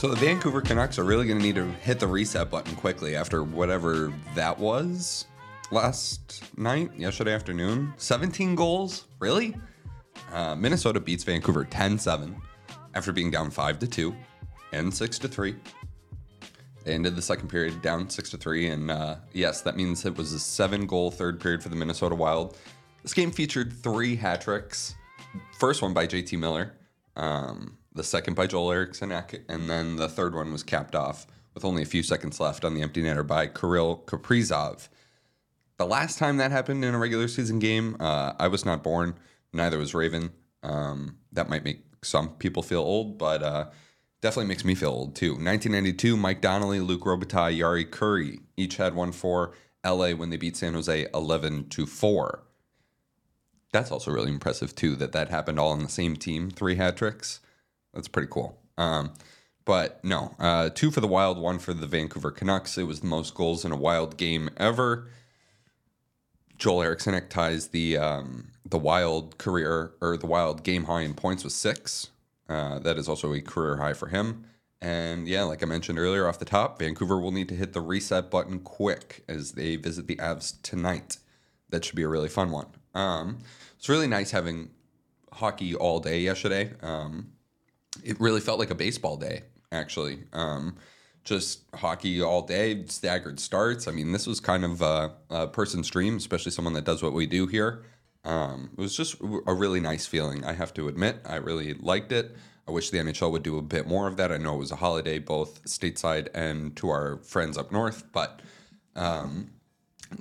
So the Vancouver Canucks are really going to need to hit the reset button quickly after whatever that was last night, yesterday afternoon. 17 goals? Really? Uh, Minnesota beats Vancouver 10 7 after being down 5 to 2 and 6 to 3. They ended the second period down 6 to 3. And uh, yes, that means it was a seven goal third period for the Minnesota Wild. This game featured three hat tricks. First one by JT Miller, um, the second by Joel Eriksson, and then the third one was capped off with only a few seconds left on the empty netter by Kirill Kaprizov. The last time that happened in a regular season game, uh, I was not born. Neither was Raven. Um, that might make some people feel old, but uh, definitely makes me feel old too. 1992, Mike Donnelly, Luc Robitaille, Jari Kurri each had one for LA when they beat San Jose 11 to 4. That's also really impressive too that that happened all on the same team, three hat tricks. That's pretty cool. Um, but no, uh, two for the Wild, one for the Vancouver Canucks. It was the most goals in a Wild game ever. Joel Eriksson ties the um, the Wild career or the Wild game high in points with six. Uh, that is also a career high for him. And yeah, like I mentioned earlier off the top, Vancouver will need to hit the reset button quick as they visit the Avs tonight. That should be a really fun one. Um, it's really nice having hockey all day yesterday. Um, it really felt like a baseball day, actually. Um, just hockey all day, staggered starts. I mean, this was kind of a, a person's dream, especially someone that does what we do here. Um, it was just a really nice feeling, I have to admit. I really liked it. I wish the NHL would do a bit more of that. I know it was a holiday, both stateside and to our friends up north, but um,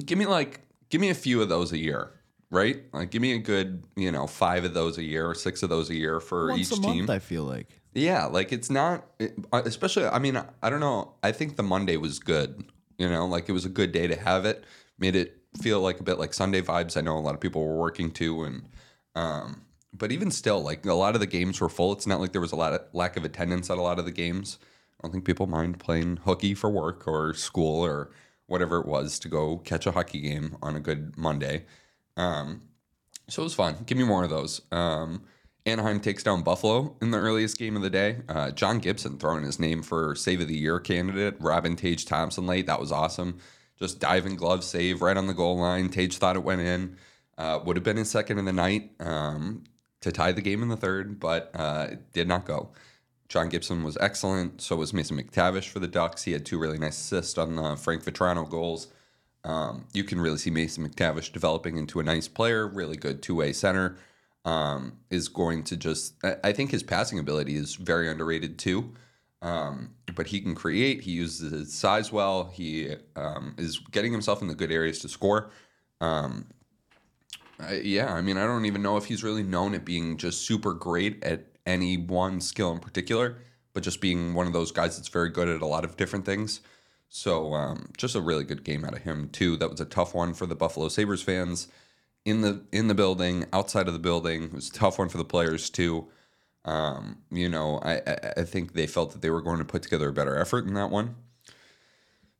give me like, give me a few of those a year right? Like, give me a good, you know, five of those a year or six of those a year for Once each a team. month, I feel like. Yeah, like it's not, uh, especially. I mean, I don't know. I think the Monday was good. You know, like it was a good day to have it. Made it feel like a bit like Sunday vibes. I know a lot of people were working too, and um, but even still, like a lot of the games were full. It's not like there was a lot of lack of attendance at a lot of the games. I don't think people mind playing hooky for work or school or whatever it was to go catch a hockey game on a good Monday. Um, so it was fun. Give me more of those. Um, Anaheim takes down Buffalo in the earliest game of the day. Uh, John Gibson throwing his name for Save of the Year candidate. Robin Tage Thompson late. That was awesome. Just diving glove save right on the goal line. Tage thought it went in. Uh, would have been his second in the night um, to tie the game in the third, but uh, it did not go. John Gibson was excellent. So was Mason McTavish for the Ducks. He had two really nice assists on the Frank Vatrano goals. Um, you can really see Mason McTavish developing into a nice player, really good two way center. Um, is going to just, I, think his passing ability is very underrated too. Um, but he can create, he uses his size well, he um, is getting himself in the good areas to score. Um, I, yeah, I mean, I don't even know if he's really known at being just super great at any one skill in particular, but just being one of those guys that's very good at a lot of different things. So um, just a really good game out of him too. That was a tough one for the Buffalo Sabres fans in the in the building, outside of the building. It was a tough one for the players too. Um, you know, I, I I think they felt that they were going to put together a better effort in that one.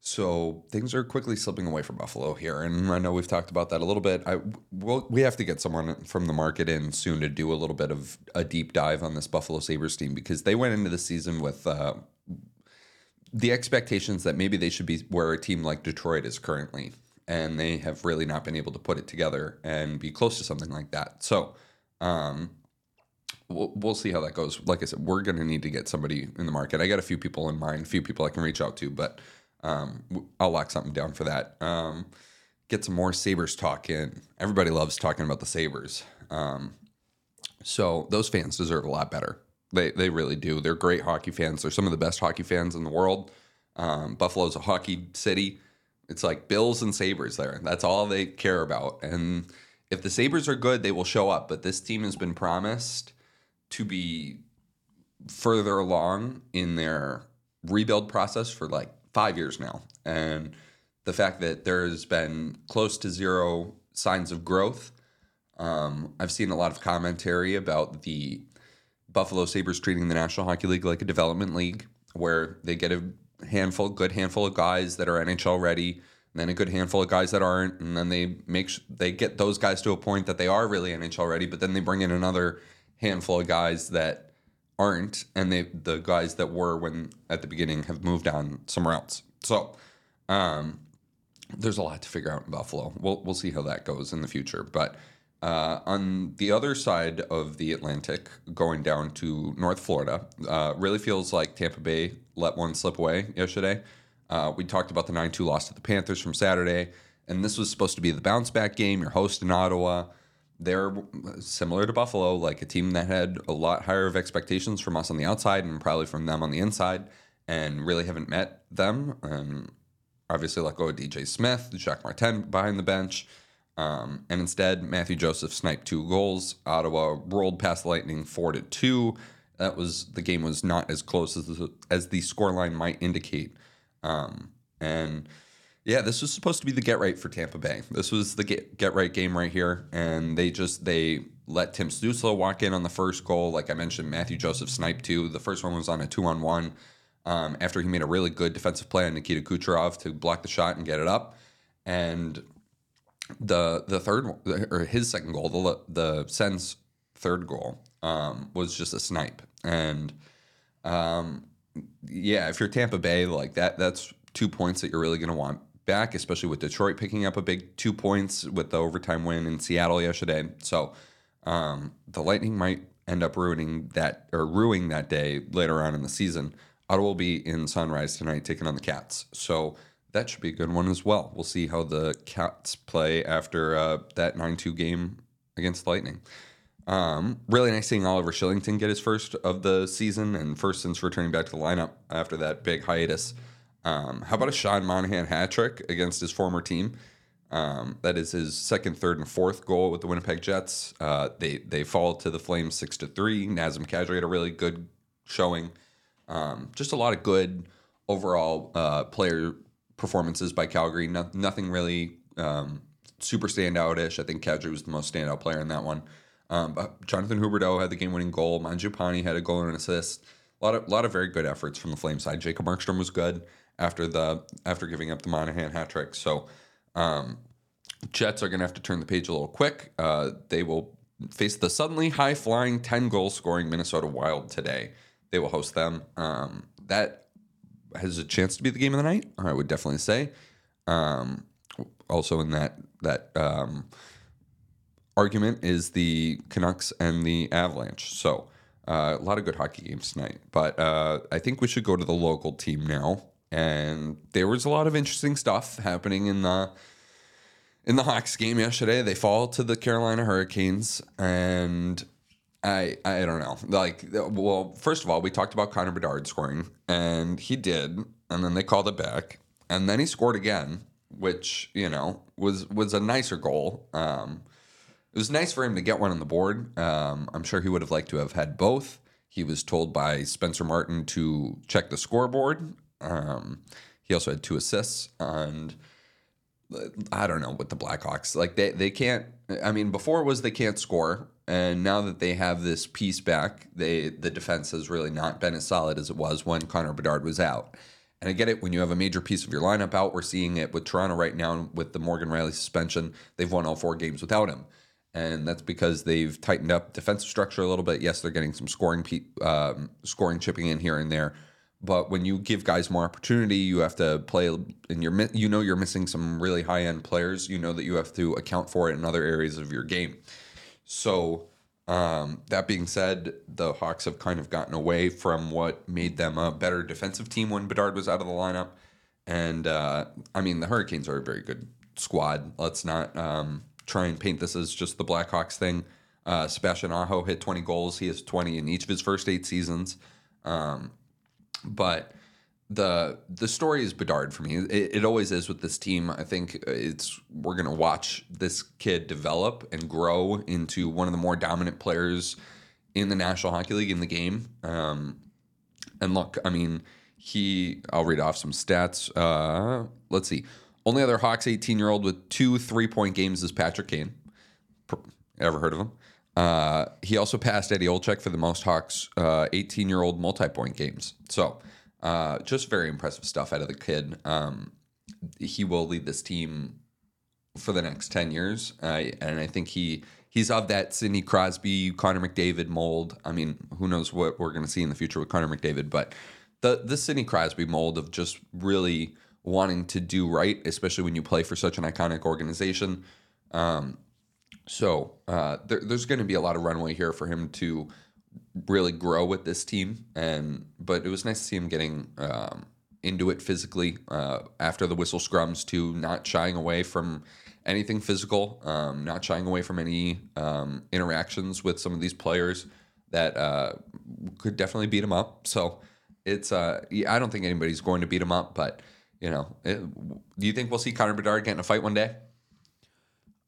So things are quickly slipping away from Buffalo here, and I know we've talked about that a little bit. I we'll, we have to get someone from the market in soon to do a little bit of a deep dive on this Buffalo Sabres team because they went into the season with uh, the expectations that maybe they should be where a team like Detroit is currently, and they have really not been able to put it together and be close to something like that. So. Um, We'll, we'll see how that goes. Like I said, we're going to need to get somebody in the market. I got a few people in mind, a few people I can reach out to, but um, I'll lock something down for that. Um, get some more Sabres talk in. Everybody loves talking about the Sabres. Um, so those fans deserve a lot better. They, they really do. They're great hockey fans. They're some of the best hockey fans in the world. Um, Buffalo's a hockey city. It's like Bills and Sabres there. That's all they care about. And if the Sabres are good, they will show up. But this team has been promised to be further along in their rebuild process for like five years now. And the fact that there's been close to zero signs of growth. Um, I've seen a lot of commentary about the Buffalo Sabres treating the National Hockey League like a development league where they get a handful, good handful of guys that are NHL ready, and then a good handful of guys that aren't, and then they make sh- they get those guys to a point that they are really NHL ready, but then they bring in another handful of guys that aren't, and they the guys that were when at the beginning have moved on somewhere else. So, um, there's a lot to figure out in Buffalo. We'll we'll see how that goes in the future. But uh, on the other side of the Atlantic, going down to North Florida, uh, really feels like Tampa Bay let one slip away yesterday. Uh, we talked about the 9 2 loss to the Panthers from Saturday, and this was supposed to be the bounce back game. Your host in Ottawa. They're similar to Buffalo, like a team that had a lot higher of expectations from us on the outside and probably from them on the inside, and really haven't met them. And obviously let go of DJ Smith, Jacques Martin behind the bench. Um, and instead, Mathieu Joseph sniped two goals. Ottawa rolled past Lightning four to two. That was the game was not as close as the, as the scoreline might indicate. Um, and yeah, this was supposed to be the get right for Tampa Bay. This was the get, get right game right here, and they just they let Tim Stützle walk in on the first goal. Like I mentioned, Mathieu Joseph sniped two. The first one was on a two on one. Um, after he made a really good defensive play on Nikita Kucherov to block the shot and get it up, and the the third or his second goal, the the Sens third goal, um, was just a snipe, and um, yeah, if you're Tampa Bay, like that, that's two points that you're really going to want back, especially with Detroit picking up a big two points with the overtime win in Seattle yesterday. So um, the Lightning might end up ruining that or ruining that day later on in the season. Ottawa will be in Sunrise tonight taking on the Cats. So that should be a good one as well. We'll see how the Cats play after uh, that 9 2 game against Lightning. Um, really nice seeing Oliver Shillington get his first of the season and first since returning back to the lineup after that big hiatus. Um, how about a Sean Monahan hat trick against his former team? Um, that is his second, third, and fourth goal with the Winnipeg Jets. Uh, they they fall to the Flames six to three. Nazem Kadri had a really good showing. Um, just a lot of good overall uh, player performances by Calgary. No, nothing really um, super standout-ish. I think Kadri was the most standout player in that one. Um, but Jonathan Huberdeau had the game-winning goal. Mangiapane had a goal and an assist. A lot of lot of very good efforts from the Flame side. Jacob Markstrom was good after the after giving up the Monahan hat trick. So um, Jets are going to have to turn the page a little quick. Uh, they will face the suddenly high flying 10 goal scoring Minnesota Wild today. They will host them. Um, that has a chance to be the game of the night. I would definitely say. Um, also in that that um, argument is the Canucks and the Avalanche. So uh, a lot of good hockey games tonight. But uh, I think we should go to the local team now. And there was a lot of interesting stuff happening in the in the Hawks game yesterday. They fall to the Carolina Hurricanes, and I I don't know. Like, well, first of all, we talked about Connor Bedard scoring, and he did, and then they called it back, and then he scored again, which you know was was a nicer goal. Um, it was nice for him to get one on the board. Um, I'm sure he would have liked to have had both. He was told by Spencer Martin to check the scoreboard. Um, he also had two assists, and I don't know with the Blackhawks. Like they they can't. I mean, before it was they can't score, and now that they have this piece back, they the defense has really not been as solid as it was when Connor Bedard was out. And I get it when you have a major piece of your lineup out. We're seeing it with Toronto right now with the Morgan Rielly suspension. They've won all four games without him and that's because they've tightened up defensive structure a little bit. Yes, they're getting some scoring, um, scoring chipping in here and there, but when you give guys more opportunity, you have to play, and you're you know you're missing some really high end players. You know that you have to account for it in other areas of your game. So um, that being said, the Hawks have kind of gotten away from what made them a better defensive team when Bedard was out of the lineup. And uh, I mean, the Hurricanes are a very good squad. Let's not um, try and paint this as just the Blackhawks thing. Uh, Sebastian Aho hit 20 goals. He has 20 in each of his first eight seasons. Um, but the the story is Bedard for me. It, it, always is with this team. I think it's we're gonna watch this kid develop and grow into one of the more dominant players in the National Hockey League in the game. Um, and look, I mean, he. I'll read off some stats. Uh, let's see. Only other Hawks 18 year old with two three point games is Patrick Kane. Ever heard of him? Uh, he also passed Eddie Olczyk for the most Hawks 18 uh, year old multi point games. So uh, just very impressive stuff out of the kid. Um, he will lead this team for the next 10 years. and I think he he's of that Sidney Crosby, Connor McDavid mold. I mean, who knows what we're going to see in the future with Connor McDavid, but the the Sidney Crosby mold of just really wanting to do right, especially when you play for such an iconic organization. Um, so uh, there, there's going to be a lot of runway here for him to really grow with this team, and but it was nice to see him getting um, into it physically uh, after the whistle scrums, to not shying away from anything physical, um, not shying away from any um, interactions with some of these players that uh, could definitely beat him up. So it's uh, I don't think anybody's going to beat him up, but you know, it, do you think we'll see Connor Bedard get in a fight one day?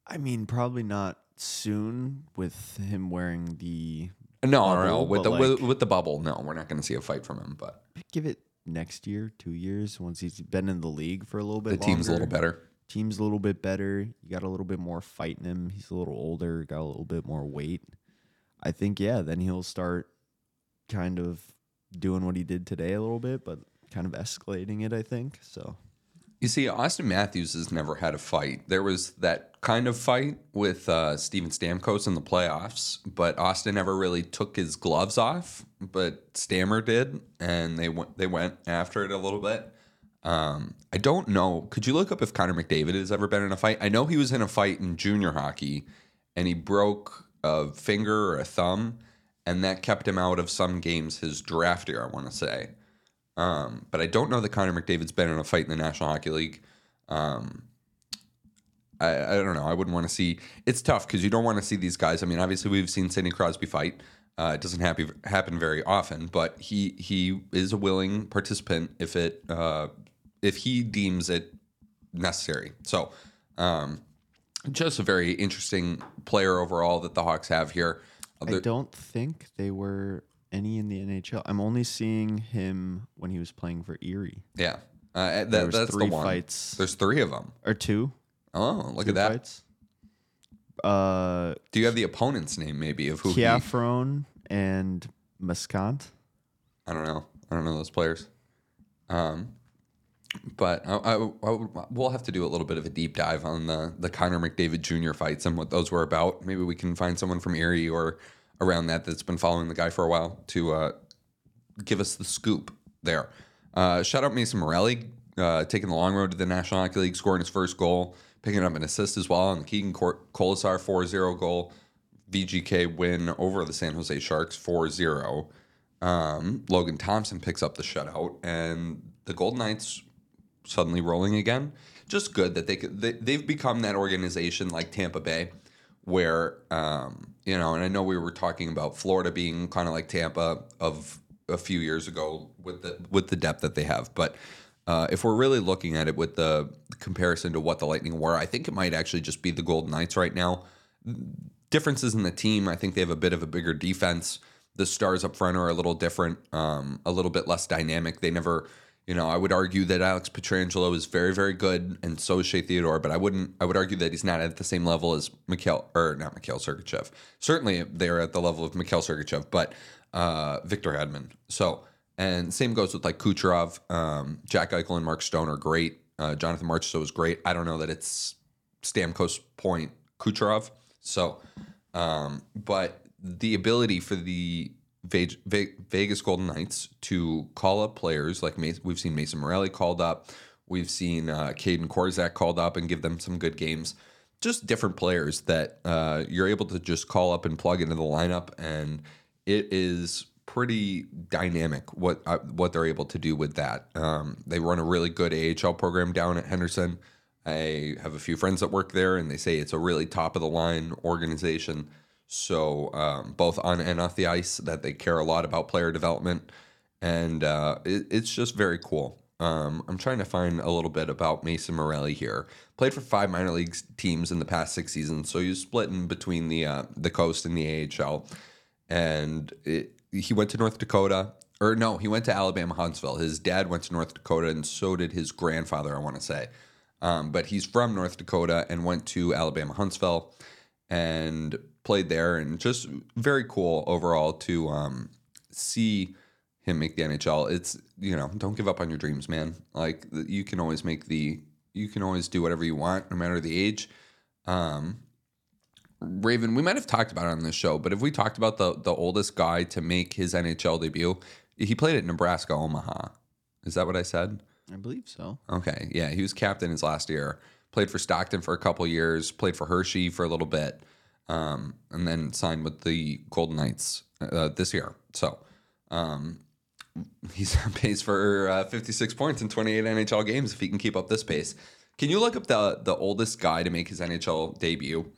I mean, probably not soon with him wearing the. No, no, no. With the but, with, with the bubble, no, we're not going to see a fight from him. But Give it next year, two years, once he's been in the league for a little bit. the bit. team's a little better. Team's a little bit better. You got a little bit more fight in him. He's a little older, got a little bit more weight. I think, yeah, then he'll start kind of doing what he did today a little bit, but kind of escalating it, I think. So, You see, Auston Matthews has never had a fight. There was that kind of fight with uh, Steven Stamkos in the playoffs, but Auston never really took his gloves off. But Stammer did, and they went they went after it a little bit. Um, I don't know. Could you look up if Connor McDavid has ever been in a fight? I know he was in a fight in junior hockey, and he broke a finger or a thumb, and that kept him out of some games his draft year. I want to say. Um, but I don't know that Connor McDavid's been in a fight in the National Hockey League. Um, I, I don't know. I wouldn't want to see. It's tough because you don't want to see these guys. I mean, obviously we've seen Sidney Crosby fight. Uh, it doesn't happen happen very often, but he he is a willing participant if it uh, if he deems it necessary. So, um, just a very interesting player overall that the Hawks have here. I don't think they were any in the NHL. I'm only seeing him when he was playing for Erie. yeah, uh, that, was that's three the one. fights. There's three of them. Or two. Oh, look two at that. Fights. Uh, Do you have the opponent's name maybe of who he? Kiafron and Muscant. I don't know. I don't know those players. Um, but I, I, I we'll have to do a little bit of a deep dive on the the Connor McDavid Jr. fights and what those were about. Maybe we can find someone from Erie or around that that's been following the guy for a while to uh, give us the scoop there. Uh, shout out Mason Morelli, uh, taking the long road to the National Hockey League, scoring his first goal, picking up an assist as well on the Keegan Kolesar 4-0 goal. VGK win over the San Jose Sharks 4-0. Um, Logan Thompson picks up the shutout, and the Golden Knights suddenly rolling again. Just good that they could. They, they've become that organization like Tampa Bay, where um, you know. And I know we were talking about Florida being kind of like Tampa of a few years ago with the with the depth that they have, but. Uh, if we're really looking at it with the comparison to what the Lightning were, I think it might actually just be the Golden Knights right now differences in the team. I think they have a bit of a bigger defense. The stars up front are a little different, um, a little bit less dynamic. They never, you know, I would argue that Alex Pietrangelo is very, very good, and so is Shea Theodore. But I wouldn't, I would argue that he's not at the same level as Mikhail, or not Mikhail Sergachev. Certainly, they're at the level of Mikhail Sergachev, but uh, Victor Hedman. So, and same goes with like Kucherov, um, Jack Eichel, and Mark Stone are great. Uh, Jonathan Marchessault is great. I don't know that it's Stamkos Point Kucherov. So, um, but the ability for the Vegas Golden Knights to call up players like we've seen Mason Morelli called up, we've seen uh, Kaedan Korczak called up and give them some good games. Just different players that uh, you're able to just call up and plug into the lineup, and it is pretty dynamic what uh, what they're able to do with that. Um, they run a really good AHL program down at Henderson. I have a few friends that work there, and they say it's a really top of the line organization. So um, both on and off the ice, that they care a lot about player development, and uh, it, it's just very cool. Um, I'm trying to find a little bit about Mason Morelli here. Played for five minor league teams in the past six seasons, so he's split in between the uh, the coast and the AHL. And it, he went to North Dakota, or no, he went to Alabama Huntsville. His dad went to North Dakota, and so did his grandfather. I want to say. Um, but he's from North Dakota and went to Alabama Huntsville and played there, and just very cool overall to um, see him make the NHL. It's you know, don't give up on your dreams, man. Like you can always make the, you can always do whatever you want, no matter the age. Um, Raven, we might have talked about it on this show, but if we talked about the the oldest guy to make his NHL debut, he played at Nebraska Omaha. Is that what I said? I believe so. Okay, yeah, he was captain his last year. Played for Stockton for a couple years. Played for Hershey for a little bit, um, and then signed with the Golden Knights uh, this year. So um, he's on pace for uh, 56 points in 28 NHL games if he can keep up this pace. Can you look up the the oldest guy to make his NHL debut?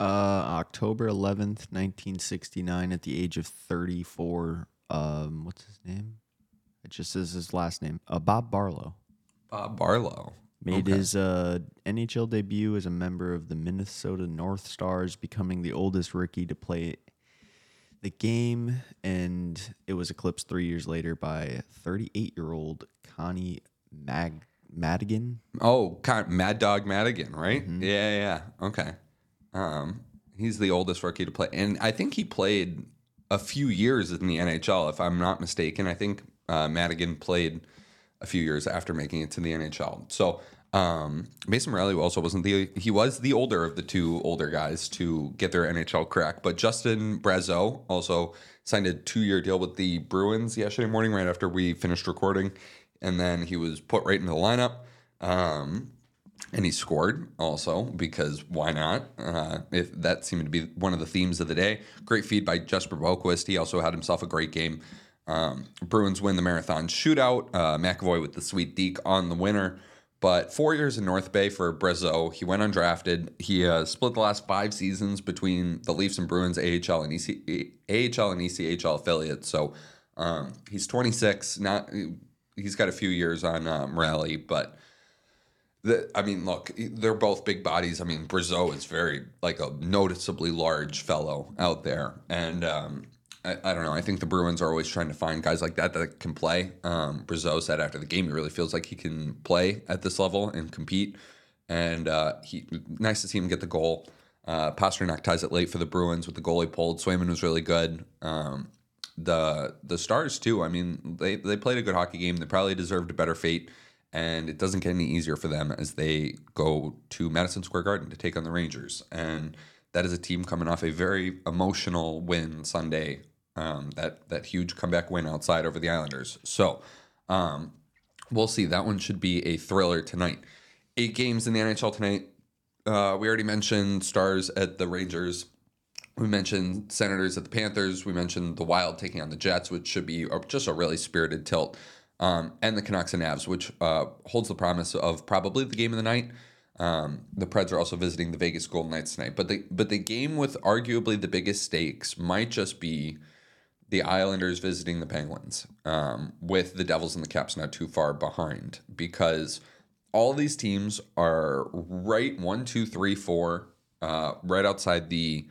Uh, October 11th, 1969, at the age of 34. Um, what's his name? It just says his last name. Uh, Bob Barlow. Bob Barlow. Made Okay. his uh, NHL debut as a member of the Minnesota North Stars, becoming the oldest rookie to play the game, and it was eclipsed three years later by 38 year old Connie Mag- Madigan. Oh, kind Mad Dog Madigan, right? Mm-hmm. Yeah, yeah. Okay. Um, he's the oldest rookie to play, and I think he played a few years in the NHL, if I'm not mistaken. I think uh, Madigan played a few years after making it to the NHL. So um, Mason Morelli also wasn't the he was the older of the two older guys to get their NHL crack, but Justin Brazeau also signed a two year deal with the Bruins yesterday morning, right after we finished recording, and then he was put right into the lineup. Um, and he scored also because why not? Uh, if that seemed to be one of the themes of the day. Great feed by Jesper Boqvist. He also had himself a great game. Um, Bruins win the marathon shootout. Uh, McAvoy with the sweet deke on the winner. But four years in North Bay for Brazeau. He went undrafted. He uh, split the last five seasons between the Leafs and Bruins AHL and EC, AHL and ECHL affiliates. So um, he's 26. Not he's got a few years on uh, but the, I mean, look, they're both big bodies. I mean, Brazeau is very like a noticeably large fellow out there, and um, I, I don't know. I think the Bruins are always trying to find guys like that that can play. Um, Brazeau said after the game he really feels like he can play at this level and compete, and uh, he nice to see him get the goal. Uh, Pastrnak ties it late for the Bruins with the goalie pulled. Swayman was really good. Um, the the Stars too. I mean, they they played a good hockey game. They probably deserved a better fate, and it doesn't get any easier for them as they go to Madison Square Garden to take on the Rangers. And that is a team coming off a very emotional win Sunday. Um, that that huge comeback win outside over the Islanders. So um, we'll see. That one should be a thriller tonight. Eight games in the NHL tonight. Uh, we already mentioned Stars at the Rangers. We mentioned Senators at the Panthers. We mentioned the Wild taking on the Jets, which should be just a really spirited tilt. Um, and the Canucks and Avs, which uh, holds the promise of probably the game of the night. Um, the Preds are also visiting the Vegas Golden Knights tonight. But the but the game with arguably the biggest stakes might just be the Islanders visiting the Penguins, um, with the Devils and the Caps not too far behind, because all these teams are right one, two, three, four, uh, right outside the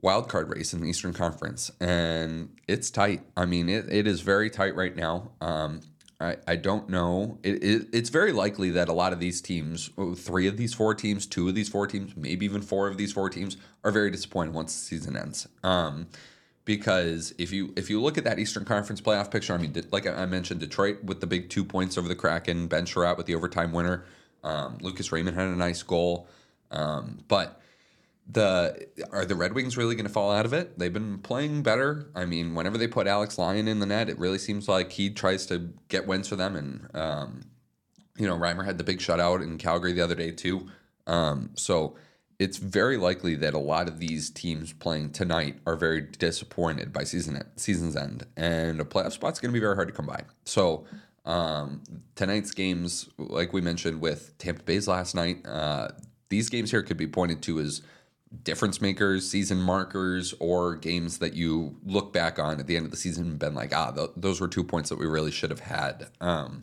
wild card race in the Eastern Conference, and it's tight. I mean, it, it is very tight right now. Um, I, I don't know. It, it, it's very likely that a lot of these teams, three of these four teams, two of these four teams, maybe even four of these four teams, are very disappointed once the season ends. Um, because if you if you look at that Eastern Conference playoff picture, I mean, like I mentioned, Detroit with the big two points over the Kraken, Ben Chiarot with the overtime winner, um, Lucas Raymond had a nice goal, um, but the are the Red Wings really going to fall out of it? They've been playing better. I mean, whenever they put Alex Lyon in the net, it really seems like he tries to get wins for them. And um, you know, Reimer had the big shutout in Calgary the other day too. Um, so it's very likely that a lot of these teams playing tonight are very disappointed by season season's end, and a playoff spot's going to be very hard to come by. So um, tonight's games, like we mentioned with Tampa Bay's last night, uh, these games here could be pointed to as difference makers, season markers, or games that you look back on at the end of the season and been like, ah, th- those were two points that we really should have had. Um,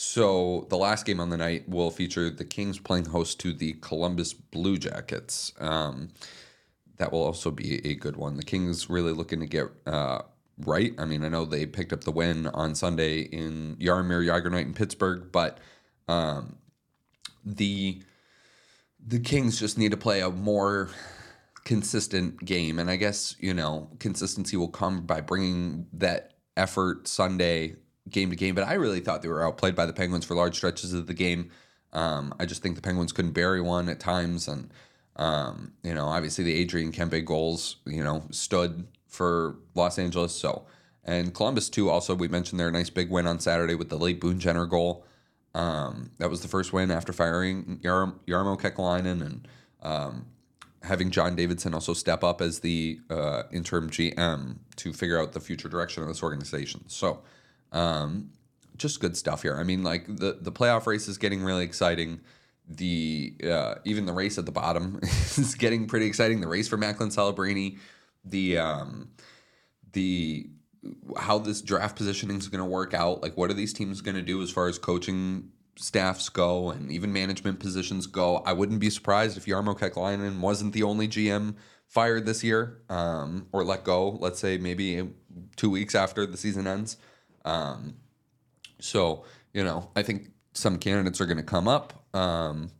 so the last game on the night will feature the Kings playing host to the Columbus Blue Jackets. Um, that will also be a good one. The Kings really looking to get uh, right. I mean, I know they picked up the win on Sunday in Jaromir Jagr night in Pittsburgh, but um, the the Kings just need to play a more consistent game. And I guess, you know, consistency will come by bringing that effort Sunday game to game. But I really thought they were outplayed by the Penguins for large stretches of the game. Um, I just think the Penguins couldn't bury one at times. And Um, you know, obviously the Adrian Kempe goals, you know, stood for Los Angeles. So, and Columbus too. Also, we mentioned their nice big win on Saturday with the late Boone Jenner goal. Um, that was the first win after firing Yar- Jarmo Kekalainen and um, having John Davidson also step up as the uh, interim GM to figure out the future direction of this organization. So, um, just good stuff here. I mean, like the the playoff race is getting really exciting. The uh, even the race at the bottom is getting pretty exciting. The race for Macklin Celebrini, the um, the how this draft positioning is going to work out. Like, what are these teams going to do as far as coaching staffs go and even management positions go? I wouldn't be surprised if Jarmo Kekalainen wasn't the only GM fired this year um, or let go. Let's say maybe two weeks after the season ends. Um, so you know, I think some candidates are going to come up. Um,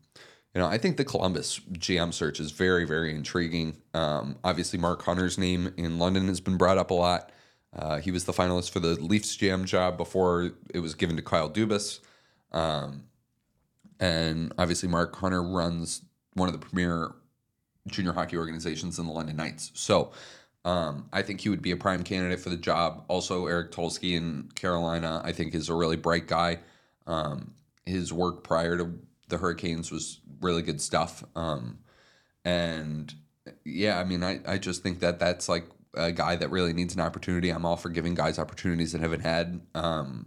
you know, I think the Columbus GM search is very, very intriguing. Um, obviously, Mark Hunter's name in London has been brought up a lot. Uh, he was the finalist for the Leafs GM job before it was given to Kyle Dubas. Um, and obviously, Mark Hunter runs one of the premier junior hockey organizations in the London Knights. So um, I think he would be a prime candidate for the job. Also, Eric Tulsky in Carolina, I think, is a really bright guy. Um, his work prior to the Hurricanes was really good stuff. Um, and yeah, I mean, I, I just think that that's like a guy that really needs an opportunity. I'm all for giving guys opportunities that haven't had um,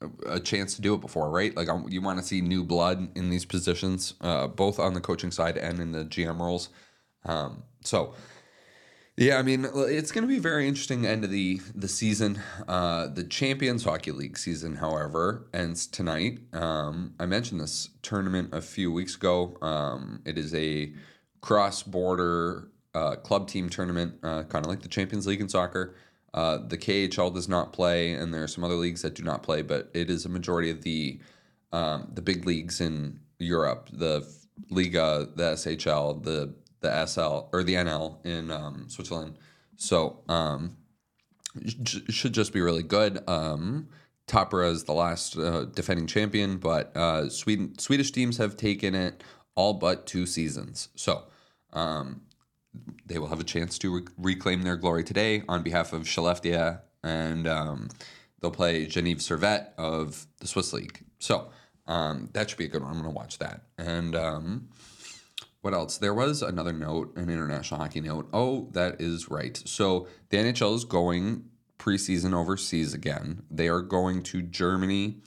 a, a chance to do it before, right? Like, I'm, you want to see new blood in these positions, uh, both on the coaching side and in the GM roles. Um, so, yeah, I mean, it's going to be a very interesting end of the the season. Uh, the Champions Hockey League season, however, ends tonight. Um, I mentioned this tournament a few weeks ago. Um, it is a cross border uh, club team tournament, uh, kind of like the Champions League in soccer. Uh, the KHL does not play, and there are some other leagues that do not play, but it is a majority of the um, the big leagues in Europe, the Liiga, the SHL, the the SL or the NL in um, Switzerland. So um, should just be really good. Um, Tappara is the last uh, defending champion, but uh, Sweden Swedish teams have taken it all but two seasons. So um, they will have a chance to re- reclaim their glory today on behalf of Skellefteå, and um, they'll play Genève Servette of the Swiss League. So um, that should be a good one. I'm going to watch that. And um, what else? There was another note, an international hockey note. Oh, that is right. So the NHL is going preseason overseas again. They are going to Germany,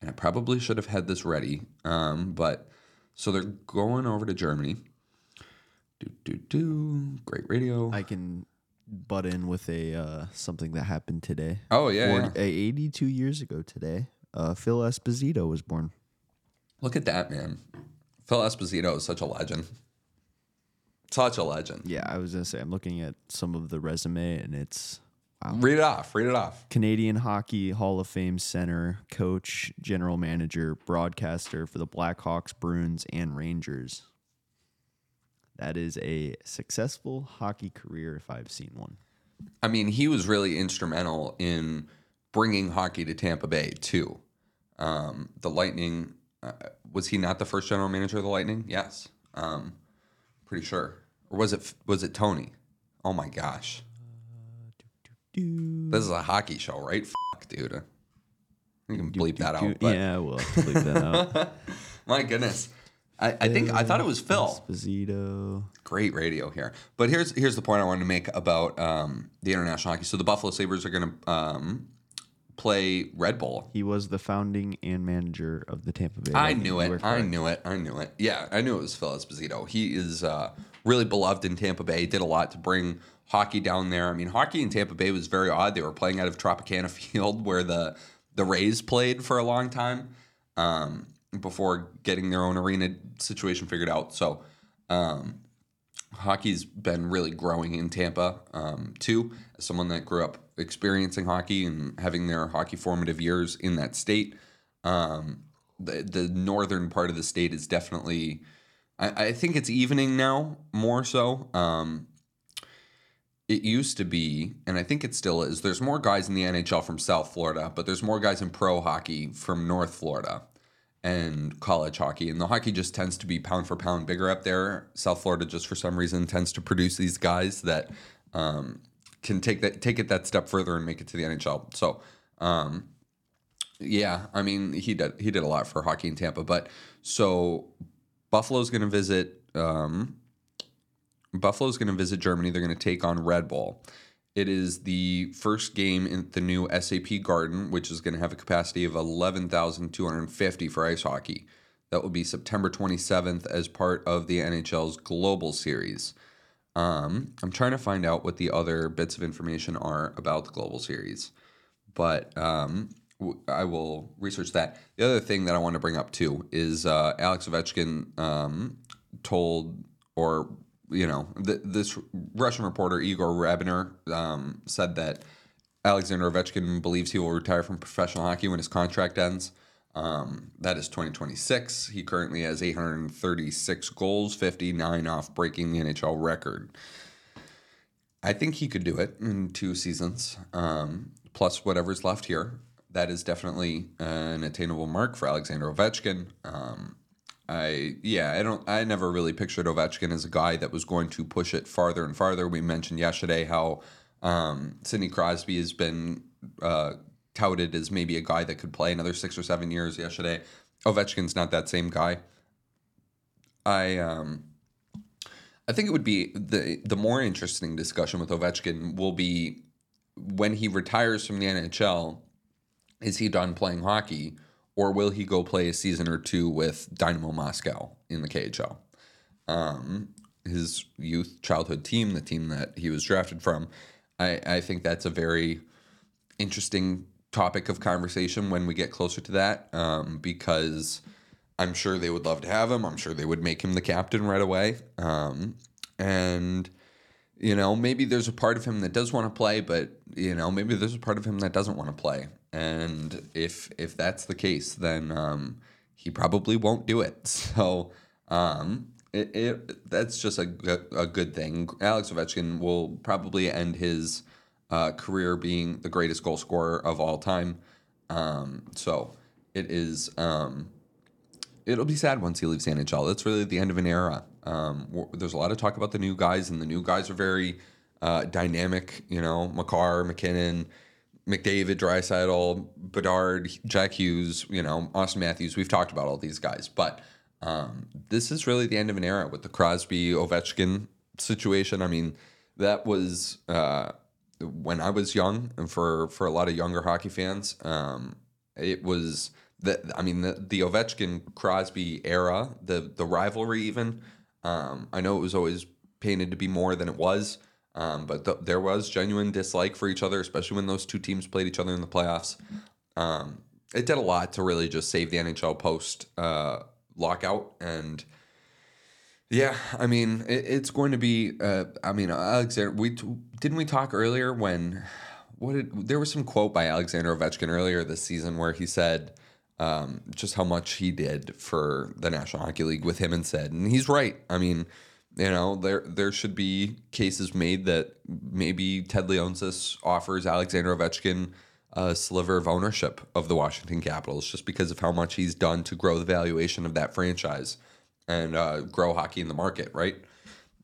and I probably should have had this ready. Um, but so they're going over to Germany. Do do do. Great radio. I can butt in with a uh, something that happened today. oh yeah, yeah. 40 uh, 82 years ago today, uh, Phil Esposito was born. Look at that man. Phil Esposito is such a legend. Such a legend. Yeah, I was gonna say I'm looking at some of the resume, and it's Read it off. Read it off. Canadian Hockey Hall of Fame center, coach, general manager, broadcaster for the Blackhawks, Bruins, and Rangers. That is a successful hockey career if I've seen one. I mean, he was really instrumental in bringing hockey to Tampa Bay too. Um, the Lightning uh, was he not the first general manager of the Lightning? Yes, um, pretty sure. Or was it was it Tony? Oh my gosh, this is a hockey show, right? Fuck, dude. You can bleep that out. But yeah, we'll have to bleep that out. my goodness, I, I think I thought it was Phil. Esposito. great radio here. But here's here's the point I wanted to make about um, the international hockey. So the Buffalo Sabres are going to um, play Red Bull. He was the founding and manager of the Tampa Bay. I Lightning. knew it. I knew it. I knew it. Yeah, I knew it was Phil Esposito. He is uh, really beloved in Tampa Bay. Did a lot to bring hockey down there. I mean, hockey in Tampa Bay was very odd. They were playing out of Tropicana Field, where the the Rays played for a long time um, before getting their own arena situation figured out. So. Um, hockey's been really growing in Tampa um, too. As someone that grew up experiencing hockey and having their hockey formative years in that state, um, the the northern part of the state is definitely. I, I think it's evening now more so. Um, it used to be, and I think it still is. There's more guys in the NHL from South Florida, but there's more guys in pro hockey from North Florida. and college hockey. And the hockey just tends to be pound for pound bigger up there. South Florida just for some reason tends to produce these guys that um, can take that take it that step further and make it to the NHL. So um, yeah, I mean he did he did a lot for hockey in Tampa. But so Buffalo's going to visit. Um, Buffalo's going to visit Germany. They're going to take on Red Bull. It is the first game in the new SAP Garden, which is going to have a capacity of 11,250 for ice hockey. That will be September 27th as part of the NHL's Global Series. Um, I'm trying to find out what the other bits of information are about the Global Series, but um, I will research that. The other thing that I want to bring up too is uh, Alex Ovechkin um, told or you know, th- this Russian reporter Igor Rabiner um, said that Alexander Ovechkin believes he will retire from professional hockey when his contract ends. Um, that is 2026. He currently has 836 goals, 59 off breaking the NHL record. I think he could do it in two seasons, um, plus whatever's left here. That is definitely an attainable mark for Alexander Ovechkin. Um, I yeah, I don't I never really pictured Ovechkin as a guy that was going to push it farther and farther. We mentioned yesterday how um, Sidney Crosby has been uh, touted as maybe a guy that could play another six or seven years yesterday. Ovechkin's not that same guy. I um I think it would be the the more interesting discussion with Ovechkin will be when he retires from the NHL, is he done playing hockey? or will he go play a season or two with Dynamo Moscow in the KHL? Um, his youth childhood team, the team that he was drafted from. I, I think that's a very interesting topic of conversation when we get closer to that um, because I'm sure they would love to have him. I'm sure they would make him the captain right away. Um, and, you know, maybe there's a part of him that does want to play, but, you know, maybe there's a part of him that doesn't want to play and if if that's the case, then um, he probably won't do it. So um, it, it that's just a, a good thing. Alex Ovechkin will probably end his uh, career being the greatest goal scorer of all time. Um, so it is. Um, it'll be sad once he leaves the NHL. That's really the end of an era. Um, there's a lot of talk about the new guys, and the new guys are very uh, dynamic. You know, Makar, MacKinnon. McDavid, Draisaitl, Bedard, Jack Hughes, you know, Auston Matthews. We've talked about all these guys, but um, this is really the end of an era with the Crosby Ovechkin situation. I mean, that was uh, when I was young, and for for a lot of younger hockey fans, um, it was that. I mean, the, the Ovechkin Crosby era, the the rivalry, even. Um, I know it was always painted to be more than it was. Um, but th- there was genuine dislike for each other, especially when those two teams played each other in the playoffs. Um, it did a lot to really just save the NHL post uh, lockout. And yeah, I mean, it, it's going to be. Uh, I mean, Alexander, we didn't we talk earlier when what did there was some quote by Alexander Ovechkin earlier this season where he said. Um, just how much he did for the National Hockey League with him and said, and he's right. I mean, you know, there there should be cases made that maybe Ted Leonsis offers Alexander Ovechkin a sliver of ownership of the Washington Capitals just because of how much he's done to grow the valuation of that franchise and uh, grow hockey in the market, right?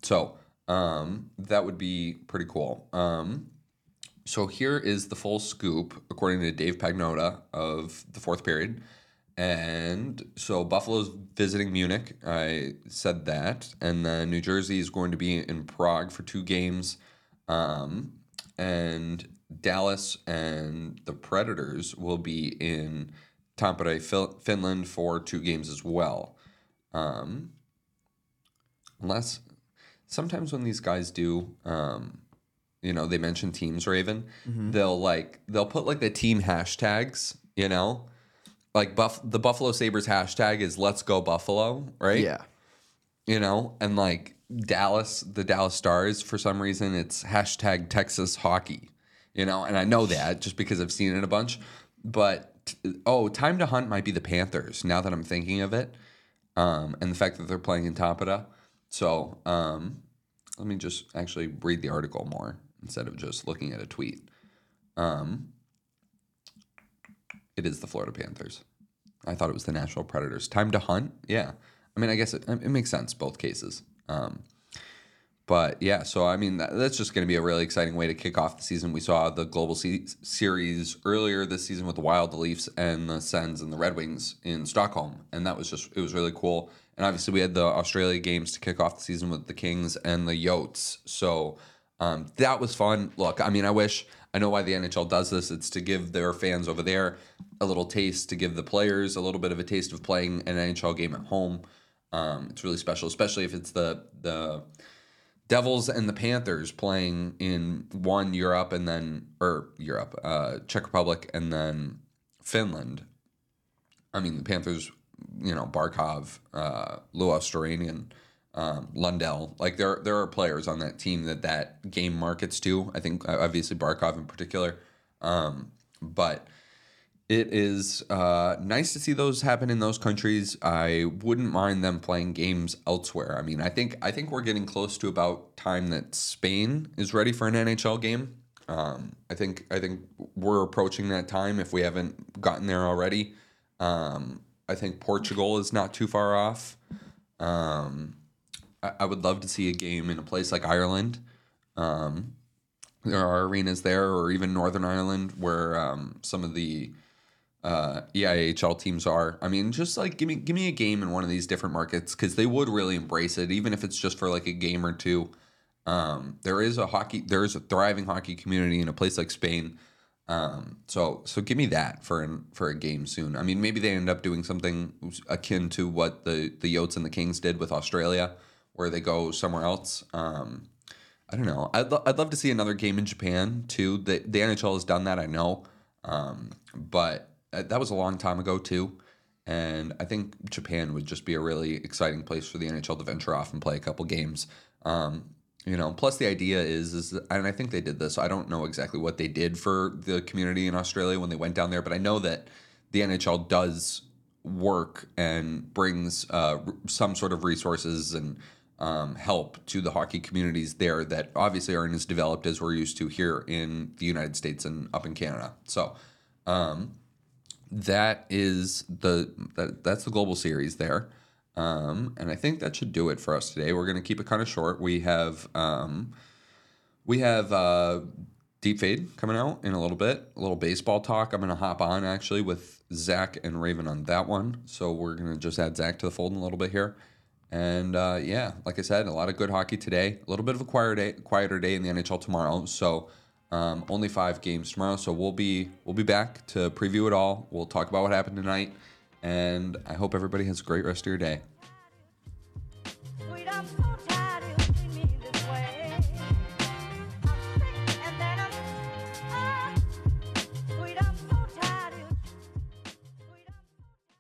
So um, that would be pretty cool. Um, so here is the full scoop, according to Dave Pagnotta of the fourth period. And so Buffalo's visiting Munich. I said that. And then New Jersey is going to be in Prague for two games. Um, and Dallas and the Predators will be in Tampere, Finland for two games as well. Um, unless sometimes when these guys do, um, you know, they mention teams, Raven, mm-hmm. they'll like, they'll put like the team hashtags, you know? Like buff the Buffalo Sabres hashtag is let's go Buffalo, right? Yeah. You know, and like Dallas, the Dallas Stars, for some reason it's hashtag Texas hockey. You know, and I know that just because I've seen it a bunch. But oh, time to hunt might be the Panthers now that I'm thinking of it. Um, and the fact that they're playing in Tampere. So um, let me just actually read the article more instead of just looking at a tweet. Um, it is the Florida Panthers. I thought it was the Nashville Predators. Time to hunt. Yeah, I mean, I guess it, it makes sense both cases. Um, but yeah, so I mean, that, that's just going to be a really exciting way to kick off the season. We saw the Global Series earlier this season with the Wild, the Leafs, and the Sens and the Red Wings in Stockholm, and that was just it was really cool. And obviously, we had the Australia games to kick off the season with the Kings and the Yotes. So um, that was fun. Look, I mean, I wish I know why the NHL does this. It's to give their fans over there a little taste, to give the players a little bit of a taste of playing an NHL game at home. Um, it's really special, especially if it's the the Devils and the Panthers playing in one Europe and then or Europe, uh, Czech Republic and then Finland. I mean, the Panthers, you know, Barkov, uh, Luostarinen, um, Lundell. Like there, there are players on that team that that game markets to. I think obviously Barkov in particular, um, but it is uh, nice to see those happen in those countries. I wouldn't mind them playing games elsewhere. I mean, I think I think we're getting close to about time that Spain is ready for an NHL game. Um, I think I think we're approaching that time if we haven't gotten there already. Um, I think Portugal is not too far off. Um, I, I, would love to see a game in a place like Ireland. Um, there are arenas there, or even Northern Ireland, where um, some of the uh, EIHL teams are. I mean, just like give me give me a game in one of these different markets because they would really embrace it, even if it's just for like a game or two. Um, there is a hockey, there is a thriving hockey community in a place like Spain. Um, so so give me that for an, for a game soon. I mean, maybe they end up doing something akin to what the the Yotes and the Kings did with Australia, where they go somewhere else. Um, I don't know. I'd, lo- I'd love to see another game in Japan too. The the NHL has done that, I know, um, but uh, that was a long time ago too. And I think Japan would just be a really exciting place for the NHL to venture off and play a couple games. Um, you know, plus the idea is is and I think they did this. I don't know exactly what they did for the community in Australia when they went down there, but I know that the NHL does work and brings uh, some sort of resources and um, help to the hockey communities there that obviously aren't as developed as we're used to here in the United States and up in Canada. So, um, that is the that, that's the global series there. Um, and I think that should do it for us today. We're going to keep it kind of short. We have um, we have uh, deep fade coming out in a little bit. A little baseball talk. I'm going to hop on actually with Zach and Raven on that one. So we're going to just add Zach to the fold in a little bit here. And uh, yeah, like I said, a lot of good hockey today. A little bit of a quieter day, quieter day in the NHL tomorrow. So um, only five games tomorrow, so we'll be we'll be back to preview it all. We'll talk about what happened tonight, and I hope everybody has a great rest of your day.